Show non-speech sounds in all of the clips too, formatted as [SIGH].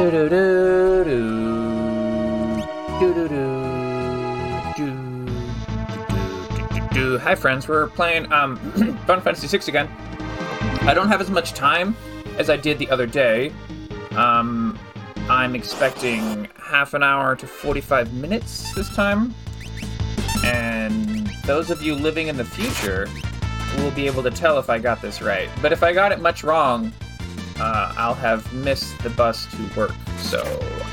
Do do do do. Do do do. Do. Do. Hi friends, we're playing um [CLEARS THROAT] Final Fantasy VI again. I don't have as much time as I did the other day. Um, I'm expecting half an hour to 45 minutes this time. And those of you living in the future will be able to tell if I got this right. But if I got it much wrong, uh, I'll have missed the bus to work. So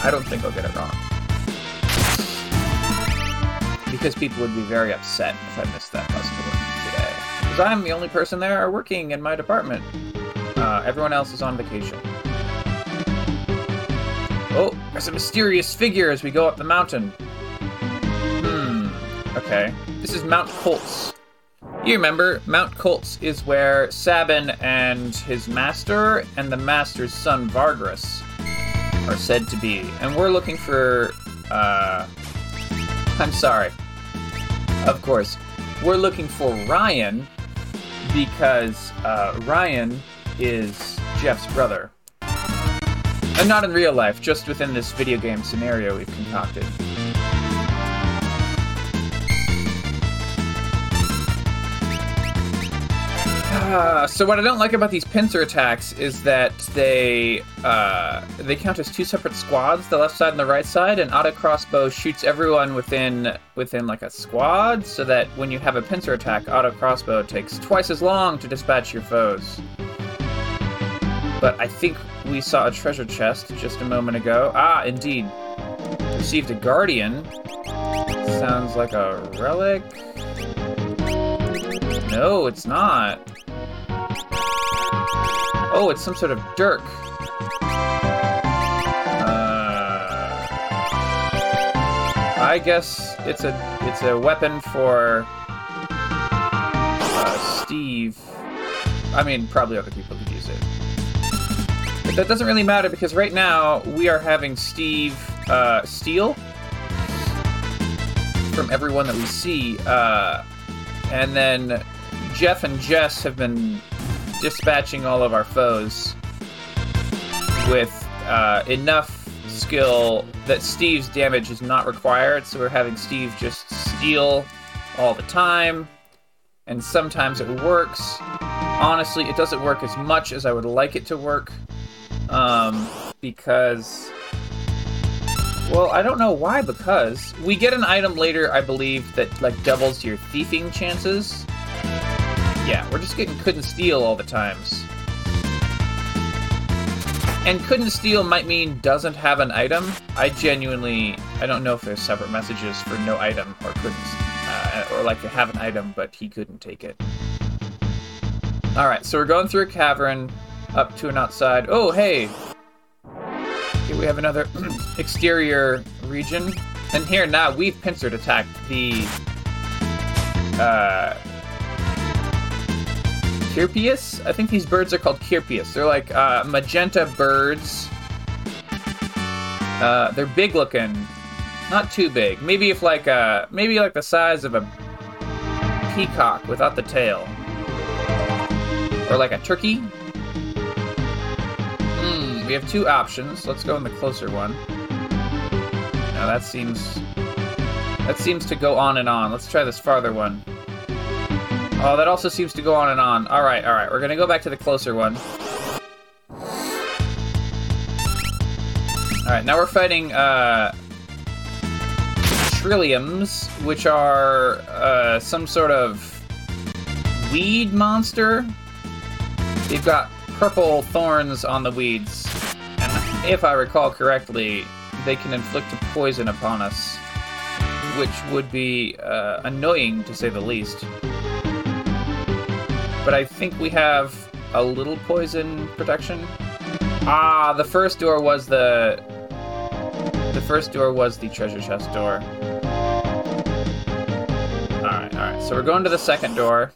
I don't think I'll get it wrong. Because people would be very upset if I missed that bus to work today. Because I'm the only person there working in my department. Uh, everyone else is on vacation. Oh, there's a mysterious figure as we go up the mountain. Hmm, okay. This is Mount Kolts. You remember, Mount Kolts is where Sabin and his master and the master's son Vargas are said to be. And we're looking for, uh, I'm sorry. Of course, we're looking for Ryan because uh, Ryan is Jeff's brother. And not in real life, just within this video game scenario we've concocted. Uh, so what I don't like about these pincer attacks is that they uh, they count as two separate squads, the left side and the right side, and auto crossbow shoots everyone within within like a squad, so that when you have a pincer attack, auto crossbow takes twice as long to dispatch your foes. But I think we saw a treasure chest just a moment ago. Ah, indeed. Received a guardian. Sounds like a relic. No, it's not. Oh, it's some sort of dirk. Uh, I guess it's a it's a weapon for uh, Steve. I mean, probably other people could use it. But that doesn't really matter because right now we are having Steve uh, steal from everyone that we see, uh, and then Jeff and Jess have been dispatching all of our foes with uh, enough skill that Steve's damage is not required. So we're having Steve just steal all the time, and sometimes it works. Honestly, it doesn't work as much as I would like it to work um, because. Well, I don't know why, because we get an item later, I believe, that like doubles your thieving chances. Yeah, we're just getting couldn't steal all the times. And couldn't steal might mean doesn't have an item. I genuinely, I don't know if there's separate messages for no item or couldn't, uh, or like they have an item but he couldn't take it. All right, so we're going through a cavern up to an outside. Oh, hey, here we have another [CLEARS THROAT] exterior region. And here now we've pincered attacked the uh, Cirpius? I think these birds are called Cirpius. They're like uh, magenta birds. Uh, they're big looking, not too big. Maybe if like uh, maybe like the size of a peacock without the tail, or like a turkey. Hmm. We have two options. Let's go in the closer one. Now that seems that seems to go on and on. Let's try this farther one. Oh, that also seems to go on and on. All right, all right. We're gonna go back to the closer one. All right, now we're fighting uh, trilliums, which are uh, some sort of weed monster. They've got purple thorns on the weeds, and if I recall correctly, they can inflict a poison upon us, which would be uh, annoying to say the least but I think we have a little poison protection. Ah, the first door was the the first door was the treasure chest door. Alright, alright. So we're going to the second door.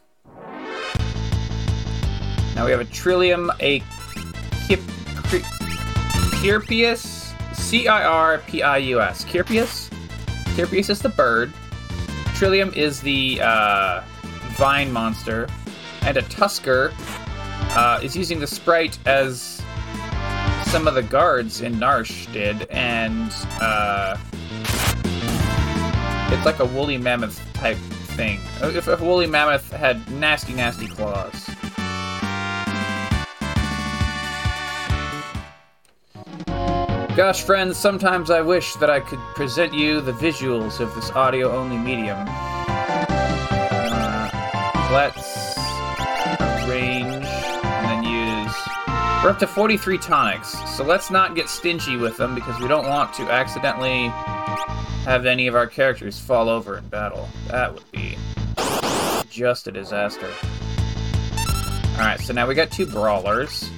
Now we have a Trillium, a Kip, Cirpius, C-I-R-P-I-U-S. Cirpius? Cirpius is the bird. Trillium is the uh, vine monster and a Tusker uh, is using the sprite as some of the guards in Narshe did, and uh, it's like a woolly mammoth type thing. If a woolly mammoth had nasty, nasty claws. Gosh, friends, sometimes I wish that I could present you the visuals of this audio-only medium. Uh, let's We're up to 43 tonics, so let's not get stingy with them because we don't want to accidentally have any of our characters fall over in battle. That would be just a disaster. Alright, so now we got two brawlers.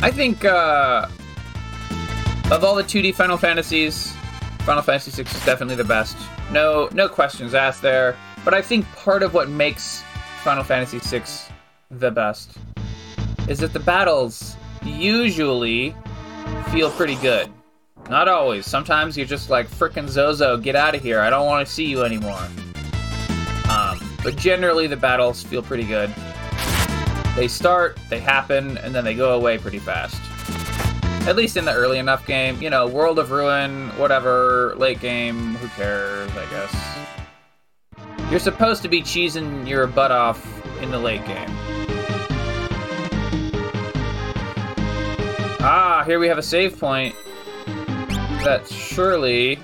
I think uh, of all the 2D Final Fantasies, Final Fantasy VI is definitely the best. No, no questions asked there. But I think part of what makes Final Fantasy VI the best is that the battles usually feel pretty good. Not always. Sometimes you're just like, frickin' Zozo, get out of here. I don't want to see you anymore. Um, but generally, the battles feel pretty good. They start, they happen, and then they go away pretty fast. At least in the early enough game. You know, World of Ruin, whatever, late game, who cares, I guess. You're supposed to be cheesing your butt off in the late game. Ah, here we have a save point that surely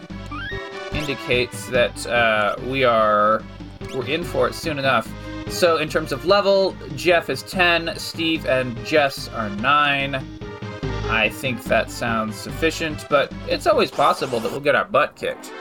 indicates that uh, we are we're in for it soon enough. So in terms of level, Jeff is 10, Steve and Jess are 9. I think that sounds sufficient, but it's always possible that we'll get our butt kicked.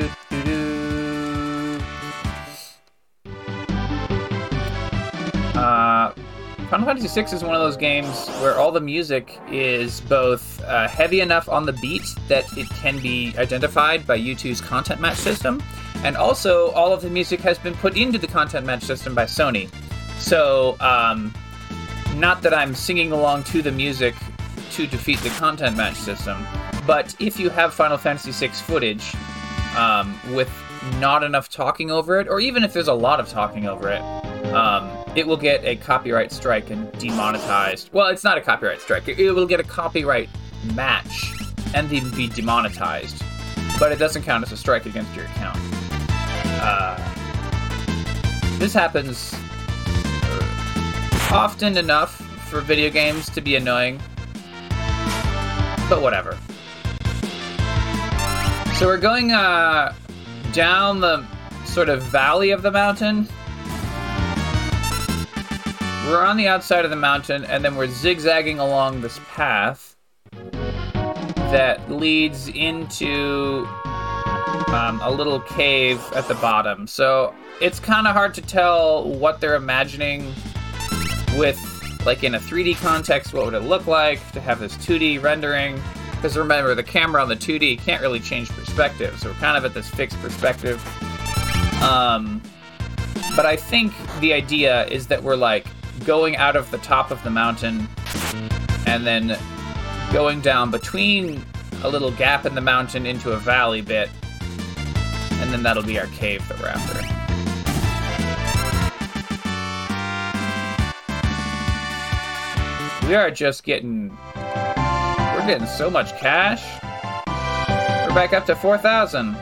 Uh, Final Fantasy VI is one of those games where all the music is both uh, heavy enough on the beat that it can be identified by YouTube's content match system, and also all of the music has been put into the content match system by Sony. So, um, not that I'm singing along to the music to defeat the content match system, but if you have Final Fantasy VI footage um, with not enough talking over it, or even if there's a lot of talking over it, um, it will get a copyright strike and demonetized. Well, it's not a copyright strike. It will get a copyright match and then be demonetized, but it doesn't count as a strike against your account. Uh, this happens uh, often enough for video games to be annoying, but whatever. So we're going uh, down the sort of valley of the mountain. We're on the outside of the mountain, and then we're zigzagging along this path that leads into um, a little cave at the bottom. So it's kind of hard to tell what they're imagining with, like, in a 3D context, what would it look like to have this 2D rendering. Because remember, the camera on the 2D can't really change perspective, so we're kind of at this fixed perspective. Um, but I think the idea is that we're like going out of the top of the mountain and then going down between a little gap in the mountain into a valley bit, and then that'll be our cave that we're after. We are just getting we're getting so much cash. We're back up to 4,000.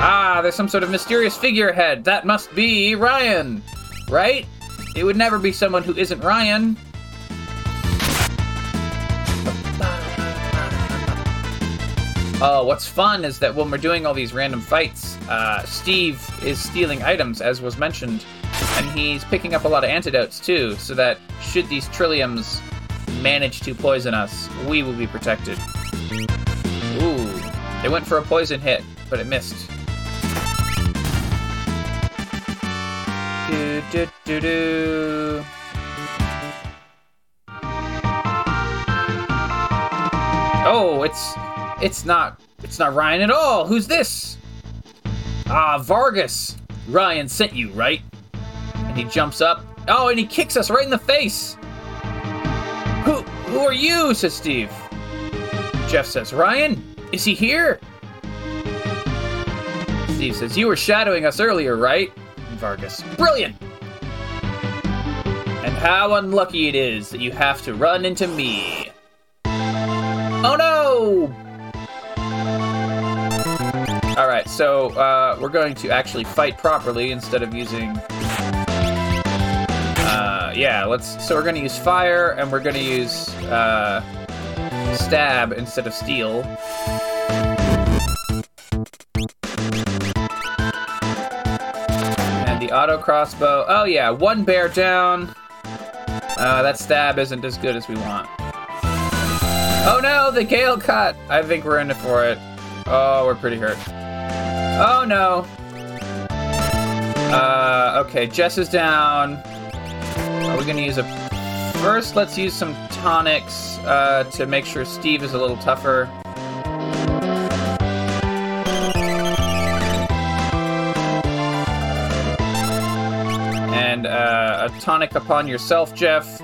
Ah, there's some sort of mysterious figurehead. That must be Ryan, right? It would never be someone who isn't Ryan. Oh, what's fun is that when we're doing all these random fights, uh, Steve is stealing items, as was mentioned, and he's picking up a lot of antidotes too, so that should these trilliums manage to poison us, we will be protected. Ooh, they went for a poison hit, but it missed. Do do do no, it's it's not it's not Ryan at all. Who's this? Ah, Vargas. Ryan sent you, right? And he jumps up. Oh, and he kicks us right in the face. Who who are you? says Steve. Jeff says, Ryan, is he here? Steve says, You were shadowing us earlier, right? Vargas, Brilliant! And how unlucky it is that you have to run into me. Oh no! Alright, so uh, we're going to actually fight properly instead of using. Uh, yeah, let's. So we're going to use fire and we're going to use uh, stab instead of steal. And the auto crossbow. Oh, yeah, one bear down. Uh, that stab isn't as good as we want. Oh no, the gale cut! I think we're in it for it. Oh, we're pretty hurt. Oh no. Uh, okay, Jess is down. Are we gonna use a... First, let's use some tonics uh, to make sure Steve is a little tougher. And uh, a tonic upon yourself, Jeff.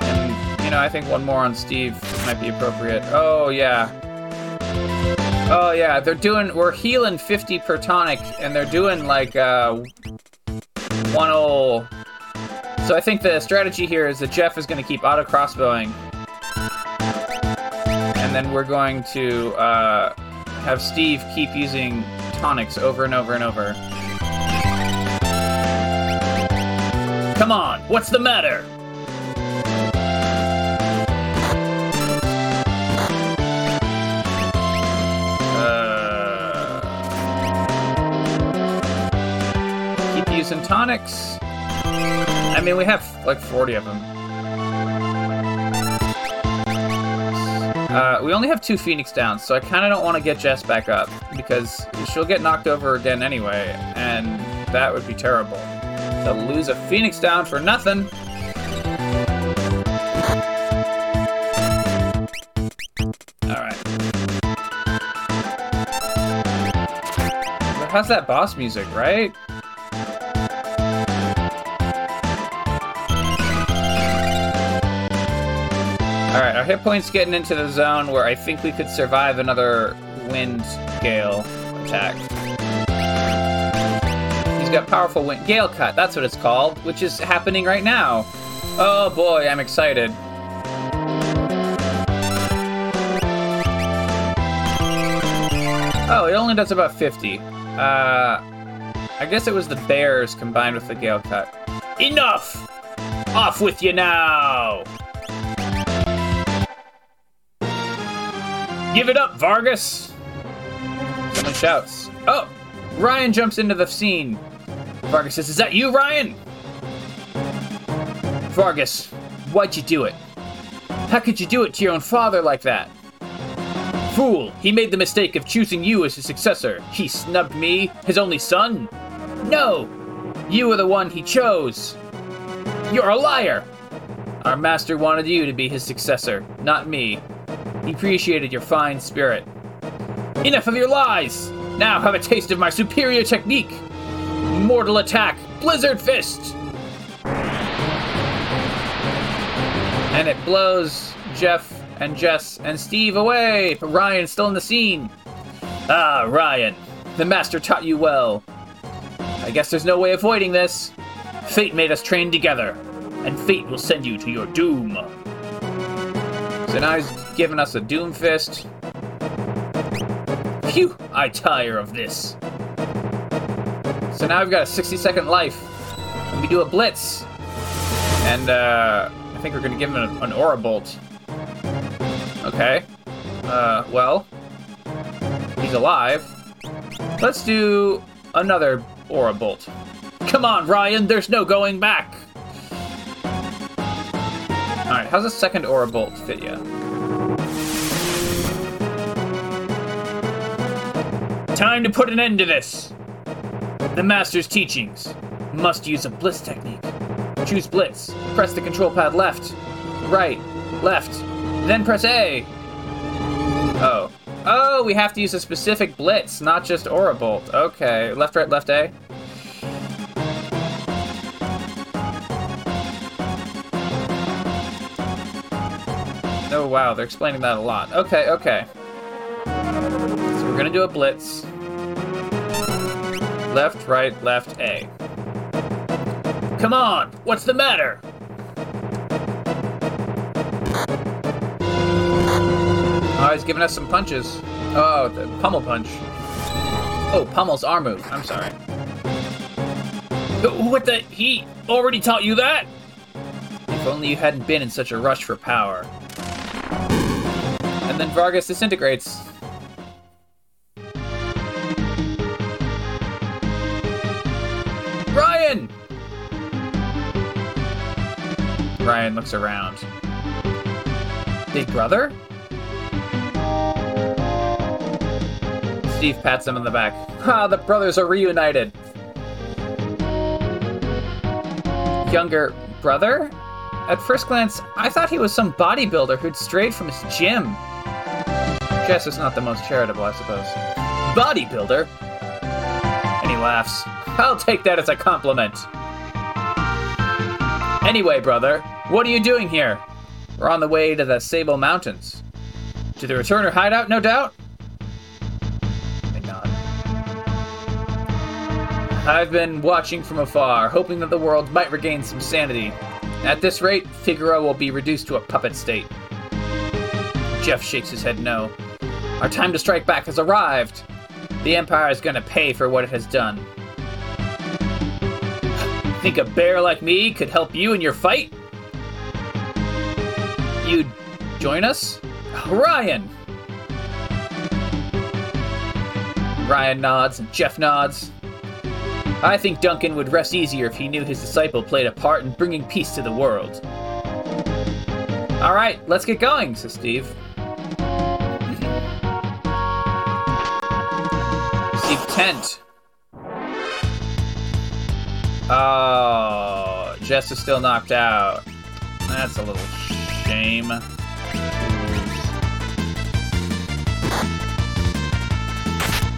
And, you know, I think one more on Steve might be appropriate. Oh, yeah. Oh, yeah, they're doing, we're healing 50 per tonic, and they're doing like uh, one ol'. So I think the strategy here is that Jeff is going to keep auto crossbowing. And then we're going to uh, have Steve keep using tonics over and over and over. Come on, what's the matter? Uh, keep using tonics. I mean, we have like 40 of them. Uh, we only have two Phoenix down, so I kind of don't want to get Jess back up because she'll get knocked over again anyway, and that would be terrible. To lose a Phoenix down for nothing. Alright. How's that boss music, right? Hit points getting into the zone where I think we could survive another wind gale attack. He's got powerful wind gale cut, that's what it's called, which is happening right now. Oh boy, I'm excited. Oh, it only does about 50. Uh, I guess it was the bears combined with the gale cut. Enough! Off with you now! Give it up, Vargas! Someone shouts. Oh! Ryan jumps into the scene. Vargas says, Is that you, Ryan? Vargas, why'd you do it? How could you do it to your own father like that? Fool! He made the mistake of choosing you as his successor. He snubbed me, his only son? No! You were the one he chose! You're a liar! Our master wanted you to be his successor, not me. He appreciated your fine spirit. Enough of your lies! Now have a taste of my superior technique! Mortal attack, Blizzard Fist! And it blows Jeff and Jess and Steve away, but Ryan's still in the scene. Ah, Ryan, the master taught you well. I guess there's no way avoiding this. Fate made us train together, and fate will send you to your doom. So now he's giving us a Doom Fist. Phew, I tire of this. So now we've got a 60 second life. And we do a Blitz. And uh, I think we're to give him an, an Aura Bolt. Okay. Uh, well, he's alive. Let's do another Aura Bolt. Come on, Ryan, there's no going back. Alright, how's a second Aura Bolt fit you? Time to put an end to this! The Master's teachings. Must use a Blitz technique. Choose Blitz. Press the control pad left, right, left, then press A. Oh. Oh, we have to use a specific Blitz, not just Aura Bolt. Okay. Left, right, left, A. wow, they're explaining that a lot. Okay, okay. So we're gonna do a Blitz. Left, right, left, A. Come on! What's the matter? Oh, he's giving us some punches. Oh, the pummel punch. Oh, pummel's arm move. I'm sorry. What the? He already taught you that? If only you hadn't been in such a rush for power. Then Vargas disintegrates. Ryan! Ryan looks around. Big brother? Steve pats him on the back. Ah, the brothers are reunited. Younger brother? At first glance, I thought he was some bodybuilder who'd strayed from his gym. Jess is not the most charitable, I suppose. Bodybuilder? And he laughs. I'll take that as a compliment. Anyway, brother, what are you doing here? We're on the way to the Sable Mountains. To the Returner hideout, no doubt? They nod. I've been watching from afar, hoping that the world might regain some sanity. At this rate, Figaro will be reduced to a puppet state. Jeff shakes his head no. Our time to strike back has arrived. The Empire is gonna pay for what it has done. Think a bear like me could help you in your fight? You'd join us? Ryan! Ryan nods and Jeff nods. I think Duncan would rest easier if he knew his disciple played a part in bringing peace to the world. All right, let's get going, says Steve. Tent. Oh, Jess is still knocked out. That's a little shame.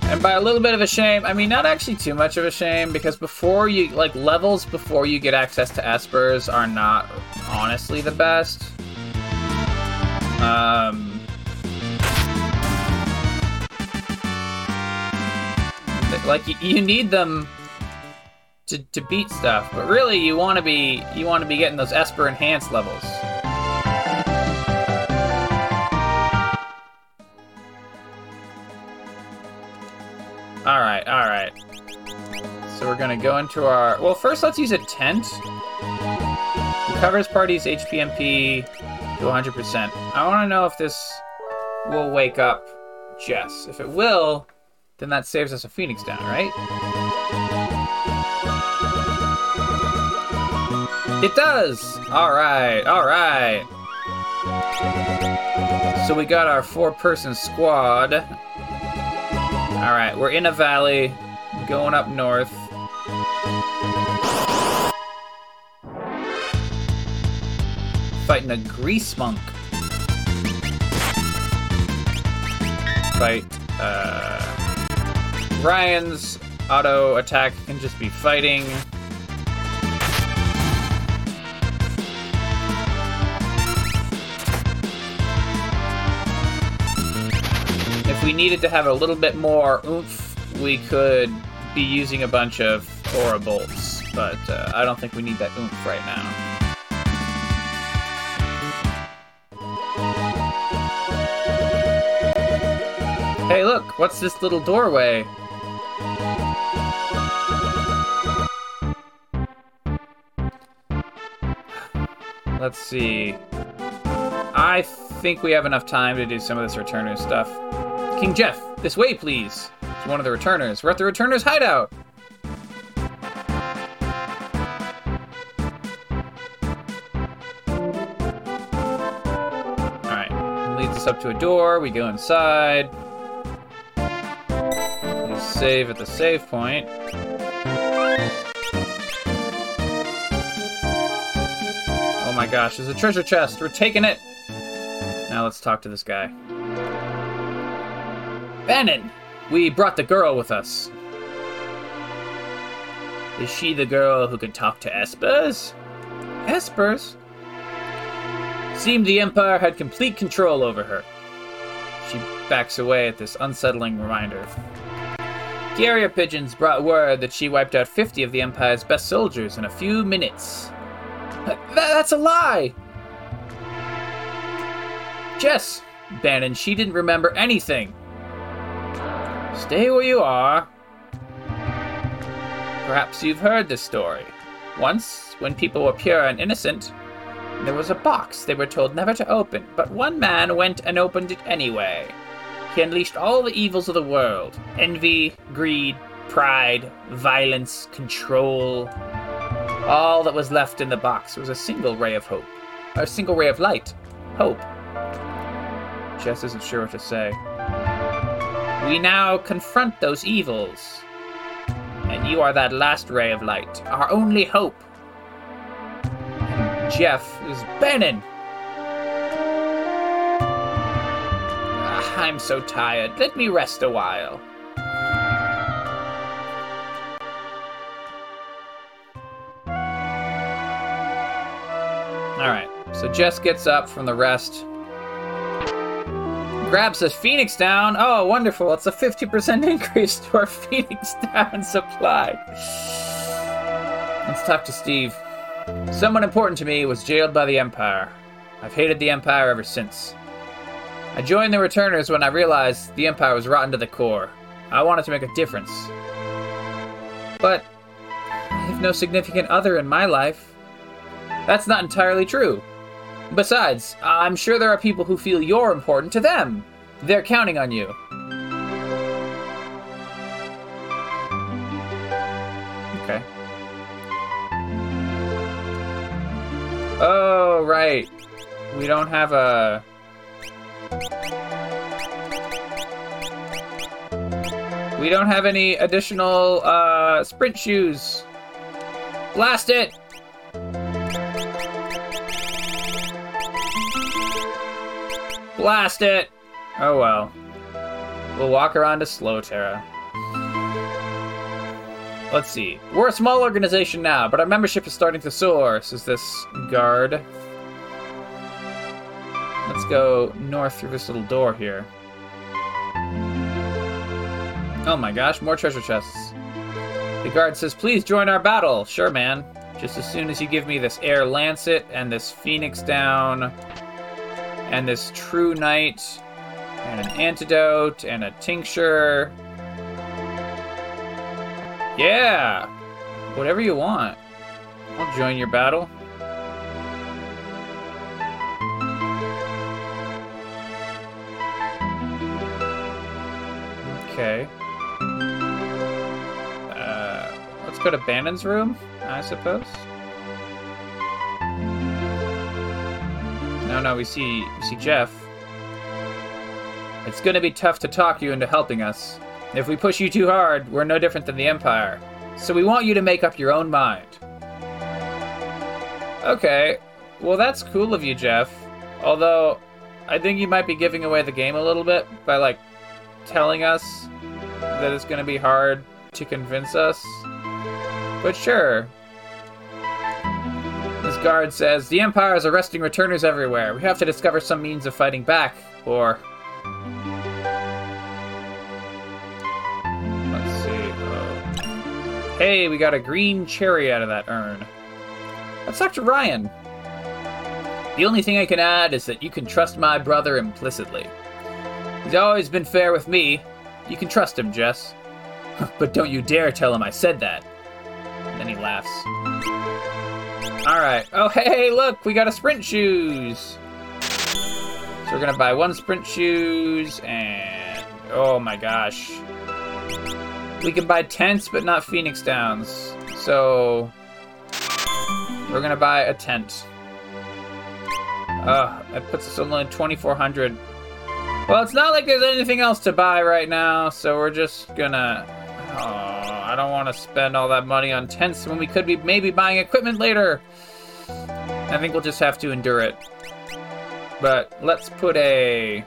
And by a little bit of a shame, I mean not actually too much of a shame because before you like levels before you get access to espers are not honestly the best. Um like you, you need them to, to beat stuff, but really you want to be you want to be getting those Esper enhanced levels. All right, all right. So we're gonna go into our. Well, first let's use a tent. Recovers party's HPMP to 100%. I want to know if this will wake up Jess. If it will, then that saves us a Phoenix down, right? It does! Alright, alright. So we got our four person squad. Alright, we're in a valley, going up north. Fighting a grease monk. Fight, uh. Ryan's auto attack can just be fighting. if we needed to have a little bit more oomph, we could be using a bunch of aura bolts, but uh, I don't think we need that oomph right now. Hey, look, what's this little doorway? Let's see. I think we have enough time to do some of this returner stuff. King Jeff, this way, please. It's one of the returners. We're at the returner's hideout. Alright. Leads us up to a door. We go inside. We save at the save point. My gosh, there's a treasure chest. We're taking it. Now let's talk to this guy. Bannon, we brought the girl with us. Is she the girl who can talk to espers? Espers? Seemed the Empire had complete control over her. She backs away at this unsettling reminder. Carrier pigeons brought word that she wiped out 50 of the Empire's best soldiers in a few minutes. Th- that's a lie! Jess, Bannon, she didn't remember anything. Stay where you are. Perhaps you've heard this story. Once, when people were pure and innocent, there was a box they were told never to open, but one man went and opened it anyway. He unleashed all the evils of the world envy, greed, pride, violence, control. All that was left in the box was a single ray of hope. A single ray of light. Hope. Jess isn't sure what to say. We now confront those evils. And you are that last ray of light, our only hope. Jeff is Bannon. Ah, I'm so tired. Let me rest a while. So Jess gets up from the rest, grabs a Phoenix down. Oh, wonderful. It's a 50% [LAUGHS] increase to our Phoenix down supply. Let's talk to Steve. Someone important to me was jailed by the Empire. I've hated the Empire ever since. I joined the Returners when I realized the Empire was rotten to the core. I wanted to make a difference. But I have no significant other in my life. That's not entirely true. Besides, I'm sure there are people who feel you're important to them. They're counting on you. Okay. Oh, right. We don't have a. We don't have any additional uh, sprint shoes. Blast it! Blast it! Oh well. We'll walk around to Slow Terra. Let's see. We're a small organization now, but our membership is starting to soar, says this guard. Let's go north through this little door here. Oh my gosh, more treasure chests. The guard says, please join our battle. Sure, man. Just as soon as you give me this air lancet and this phoenix down and this true knight and an antidote and a tincture. Yeah! Whatever you want. I'll join your battle. Okay. Uh, let's go to Bannon's room, I suppose. No, no, we see we see Jeff. It's gonna be tough to talk you into helping us. If we push you too hard, we're no different than the Empire. So we want you to make up your own mind. Okay, well that's cool of you, Jeff. Although, I think you might be giving away the game a little bit by like telling us that it's gonna be hard to convince us. But sure. Guard says the Empire is arresting returners everywhere. We have to discover some means of fighting back, or Let's see. Uh, hey, we got a green cherry out of that urn. Talk to Ryan. The only thing I can add is that you can trust my brother implicitly. He's always been fair with me. You can trust him, Jess. [LAUGHS] but don't you dare tell him I said that. And then he laughs. Alright. Oh, hey, look, we got a sprint shoes. So we're gonna buy one sprint shoes and. Oh my gosh. We can buy tents, but not Phoenix Downs. So we're gonna buy a tent. Uh, that puts us only 2,400. Well, it's not like there's anything else to buy right now, so we're just gonna. Oh, I don't want to spend all that money on tents when we could be maybe buying equipment later. I think we'll just have to endure it. But let's put a.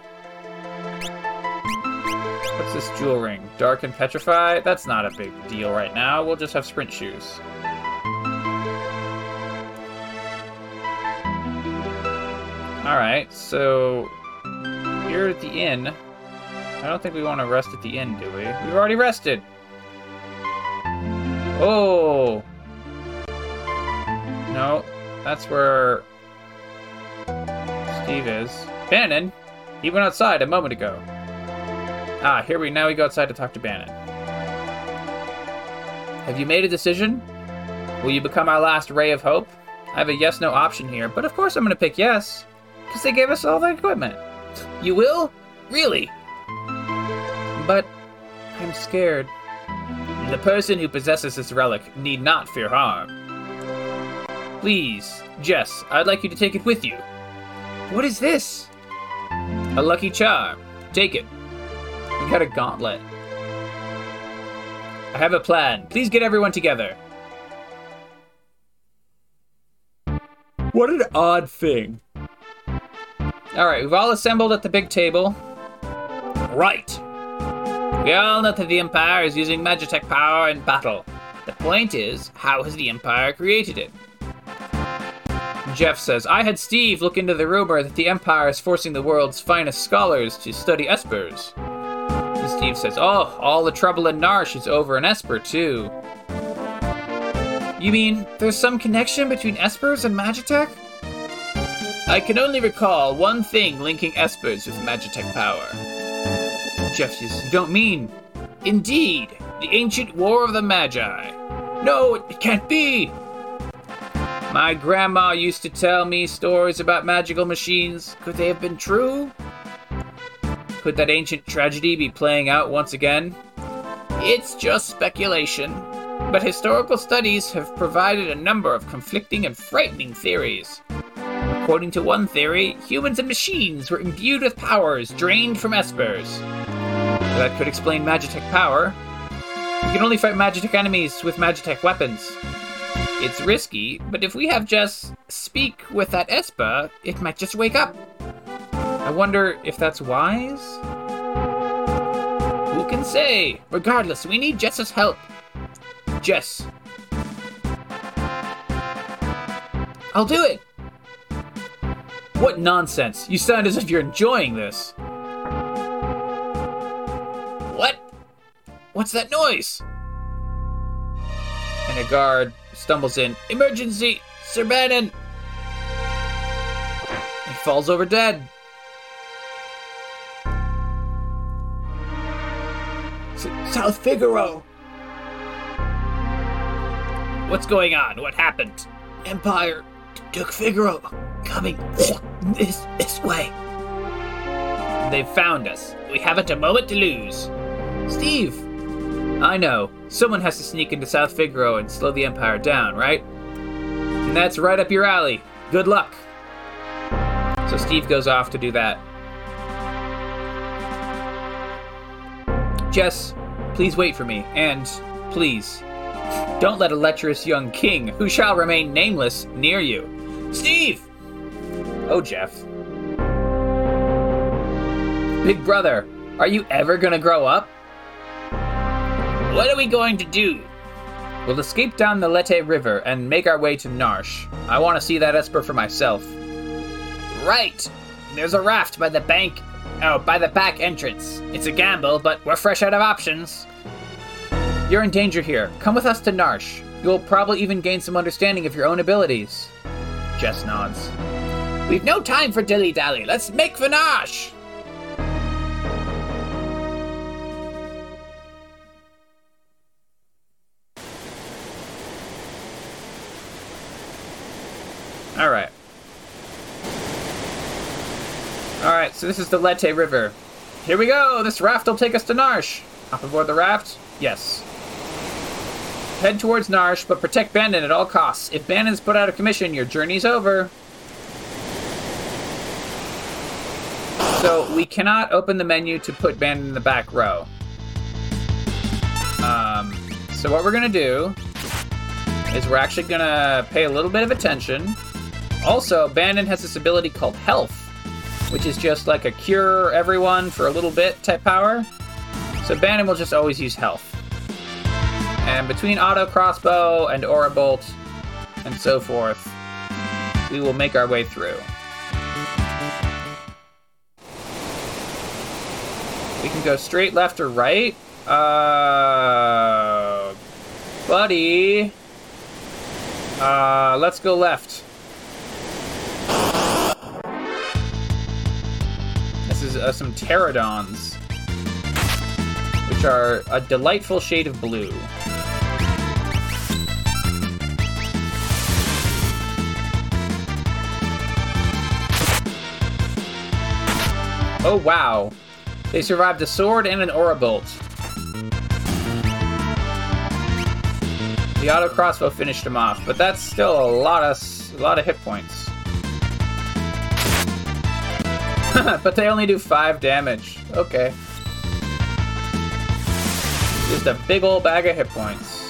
What's this jewel ring? Dark and petrify? That's not a big deal right now. We'll just have sprint shoes. Alright, so here at the inn. I don't think we want to rest at the inn, do we? We've already rested. Oh. No, that's where Steve is. Bannon? He went outside a moment ago. Ah, here we now we go outside to talk to Bannon. Have you made a decision? Will you become our last ray of hope? I have a yes no option here, but of course I'm gonna pick yes. Because they gave us all the equipment. You will? Really? But I'm scared. The person who possesses this relic need not fear harm. Please, Jess, I'd like you to take it with you. What is this? A lucky charm. Take it. You got a gauntlet. I have a plan. Please get everyone together. What an odd thing. Alright, we've all assembled at the big table. Right. We all know that the Empire is using Magitek power in battle. The point is, how has the Empire created it? Jeff says, I had Steve look into the rumor that the Empire is forcing the world's finest scholars to study Espers. And Steve says, Oh, all the trouble in Narshe is over in Esper, too. You mean there's some connection between Espers and Magitek? I can only recall one thing linking Espers with Magitek power. Jeff You don't mean. Indeed, the ancient War of the Magi. No, it can't be! My grandma used to tell me stories about magical machines. Could they have been true? Could that ancient tragedy be playing out once again? It's just speculation, but historical studies have provided a number of conflicting and frightening theories. According to one theory, humans and machines were imbued with powers drained from Espers. That could explain Magitek power. You can only fight Magitek enemies with Magitek weapons. It's risky, but if we have Jess speak with that Esper, it might just wake up. I wonder if that's wise? Who can say? Regardless, we need Jess's help. Jess. I'll do it! What nonsense! You sound as if you're enjoying this. What's that noise? And a guard stumbles in. Emergency! Sir Bannon! He falls over dead. S- South Figaro! What's going on? What happened? Empire t- took Figaro. Coming this this way. They've found us. We haven't a moment to lose. Steve! I know. Someone has to sneak into South Figaro and slow the Empire down, right? And that's right up your alley. Good luck. So Steve goes off to do that. Jess, please wait for me, and please, don't let a lecherous young king, who shall remain nameless, near you. Steve! Oh, Jeff. Big brother, are you ever gonna grow up? What are we going to do? We'll escape down the Lete River and make our way to Narshe. I want to see that Esper for myself. Right. There's a raft by the bank. Oh, by the back entrance. It's a gamble, but we're fresh out of options. You're in danger here. Come with us to Narshe. You'll probably even gain some understanding of your own abilities. Jess nods. We've no time for dilly dally. Let's make for Narshe. So this is the Lete River. Here we go. This raft will take us to Narshe! Hop aboard the raft? Yes. Head towards Narshe, but protect Bannon at all costs. If Bannon's put out of commission, your journey's over. So we cannot open the menu to put Bannon in the back row. Um, so what we're gonna do is we're actually gonna pay a little bit of attention Also, Bandon has this ability called Health, which is just like a cure everyone for a little bit type power. So Bannon will just always use Health. And between Auto Crossbow and Aura Bolt and so forth, we will make our way through. We can go straight left or right. Uh, buddy. Uh, let's go left. Uh, some pterodons, which are a delightful shade of blue. Oh wow. They survived a sword and an aura bolt. The auto crossbow finished him off, but that's still a lot of a lot of hit points. [LAUGHS] but they only do five damage. Okay. Just a big old bag of hit points.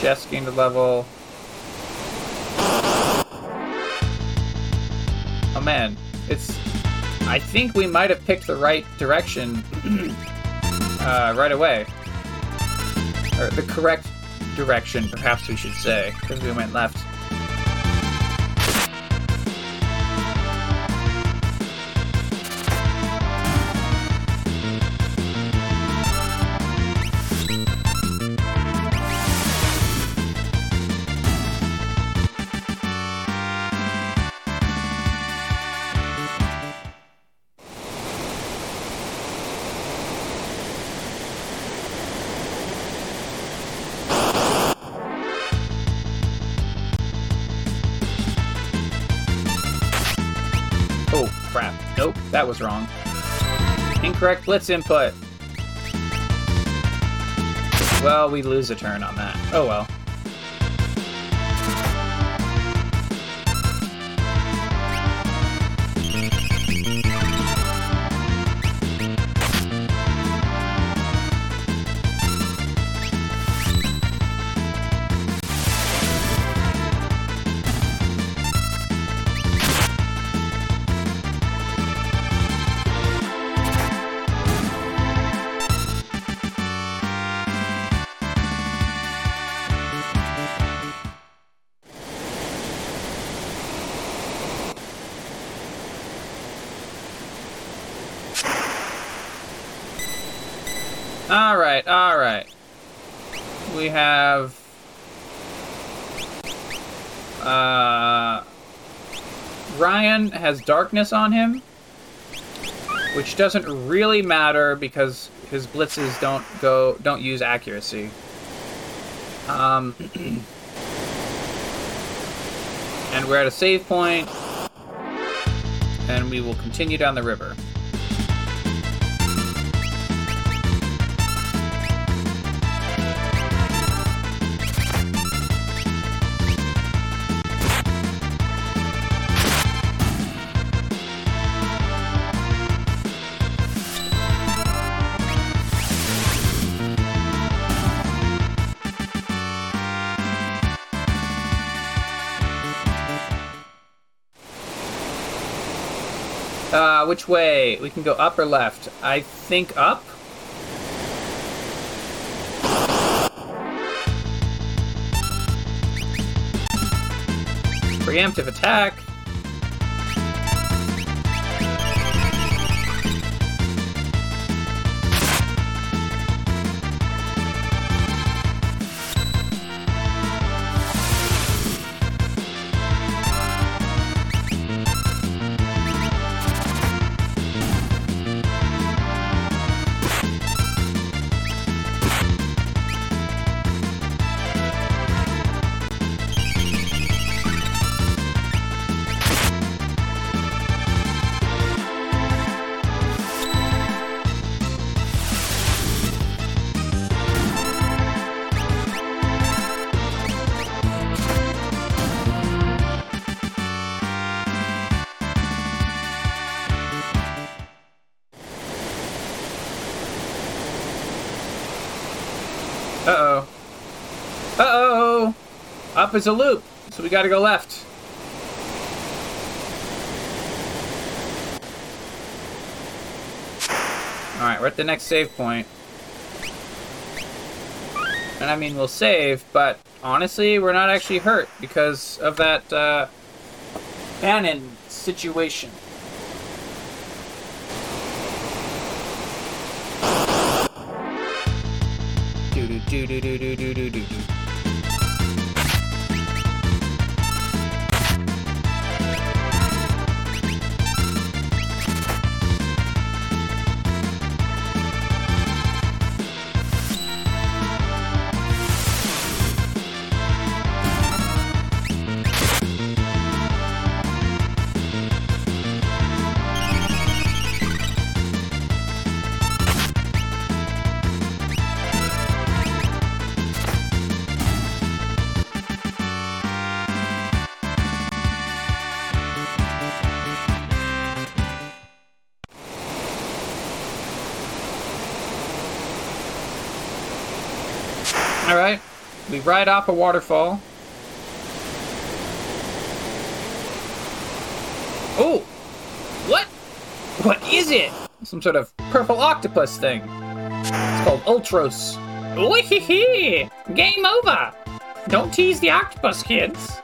Jess gained a level. Oh man, it's. I think we might have picked the right direction [CLEARS THROAT] uh, right away. Or the correct direction, perhaps we should say, because we went left. That was wrong. Incorrect blitz input. Well, we lose a turn on that. Oh well. Has darkness on him, which doesn't really matter because his blitzes don't go don't use accuracy. Um [CLEARS THROAT] and we're at a save point and we will continue down the river. Uh, which way? We can go up or left? I think up. Preemptive attack. Up is a loop, so we gotta go left. Alright, we're at the next save point. And I mean, we'll save, but honestly, we're not actually hurt because of that, uh, situation. Do do do do do do do do do. All right, we ride off a waterfall. Oh, what? What is it? Some sort of purple octopus thing. It's called Ultros. Wee Game over! Don't tease the octopus, kids.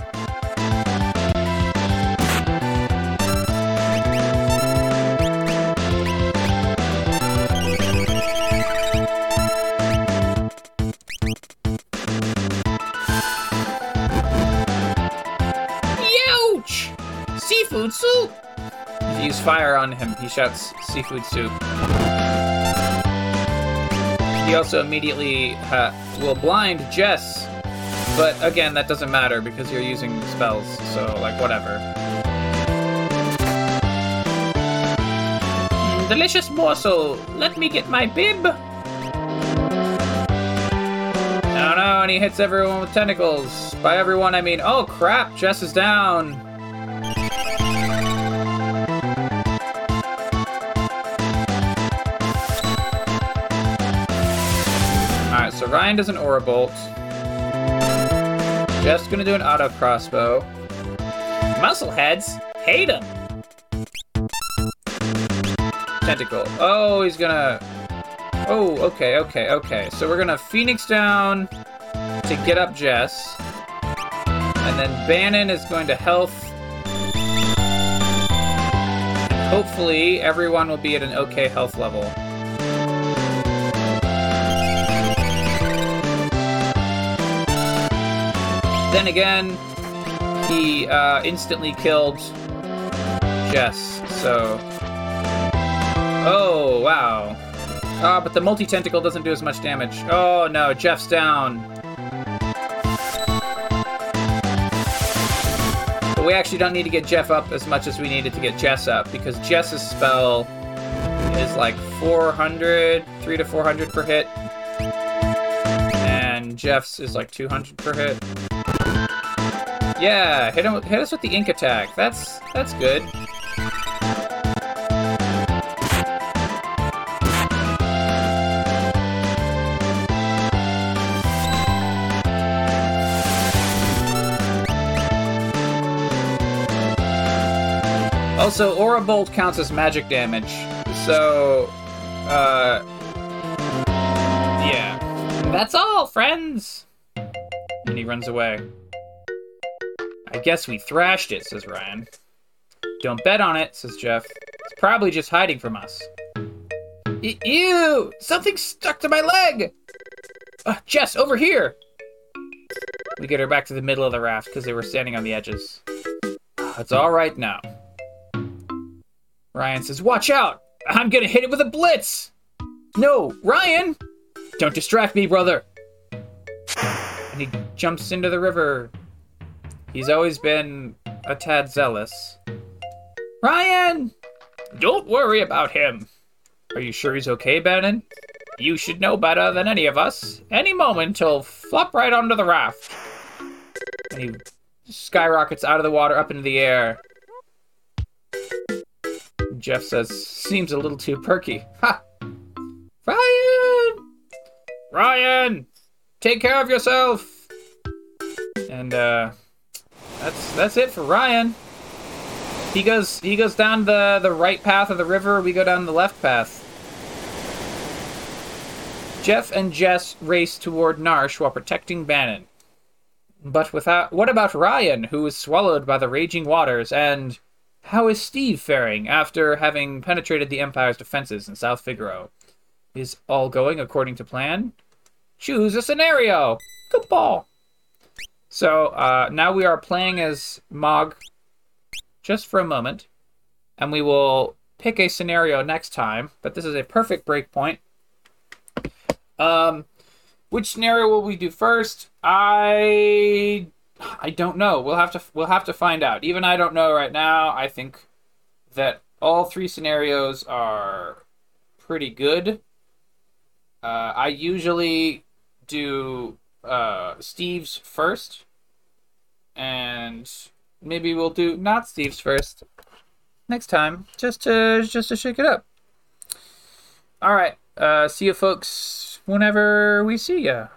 On him, he shouts seafood soup. He also immediately uh, will blind Jess, but again, that doesn't matter because you're using spells, so, like, whatever. Delicious morsel! Let me get my bib! No, no, and he hits everyone with tentacles. By everyone, I mean, oh crap, Jess is down. Ryan does an Aura Bolt. Jeff's gonna do an auto crossbow. Muscleheads hate him. Tentacle. Oh, he's gonna. Oh, okay, okay, okay. So we're gonna Phoenix down to get up Jess. And then Bannon is going to health. Hopefully everyone will be at an okay health level. Then again, he uh, instantly killed Jess, so. Oh, wow. Ah, but the multi tentacle doesn't do as much damage. Oh no, Jeff's down. But we actually don't need to get Jeff up as much as we needed to get Jess up because Jess's spell is like 400, 3 to 400 per hit. And Jeff's is like 200 per hit. Yeah, hit him. Hit us with the ink attack. That's that's good. Also, Aura Bolt counts as magic damage, so, uh, yeah. That's all, friends! And he runs away. I guess we thrashed it, says Ryan. Don't bet on it, says Jeff. It's probably just hiding from us. E- ew! Something stuck to my leg! Uh, Jess, over here! We get her back to the middle of the raft because they were standing on the edges. It's all right now. Ryan says, Watch out! I'm gonna hit it with a blitz! No, Ryan! Don't distract me, brother! And he jumps into the river. He's always been a tad zealous. Ryan! Don't worry about him. Are you sure he's okay, Bannon? You should know better than any of us. Any moment he'll flop right onto the raft. And he skyrockets out of the water up into the air. Jeff says, seems a little too perky. Ha! Ryan! Ryan! take care of yourself. And uh, that's that's it for Ryan. He goes he goes down the the right path of the river. We go down the left path. Jeff and Jess race toward Narshe while protecting Bannon. But without what about Ryan, who is swallowed by the raging waters, and how is Steve faring after having penetrated the Empire's defenses in South Figaro? Is all going according to plan? Choose a scenario. Good ball. So uh, now we are playing as Mog just for a moment, and we will pick a scenario next time. But this is a perfect breakpoint. Um, which scenario will we do first? I I don't know. We'll have to we'll have to find out. Even I don't know right now. I think that all three scenarios are pretty good. Uh, I usually do uh, Steve's first, and maybe we'll do not Steve's first next time, just to just to shake it up. All right. Uh, see you folks whenever we see you.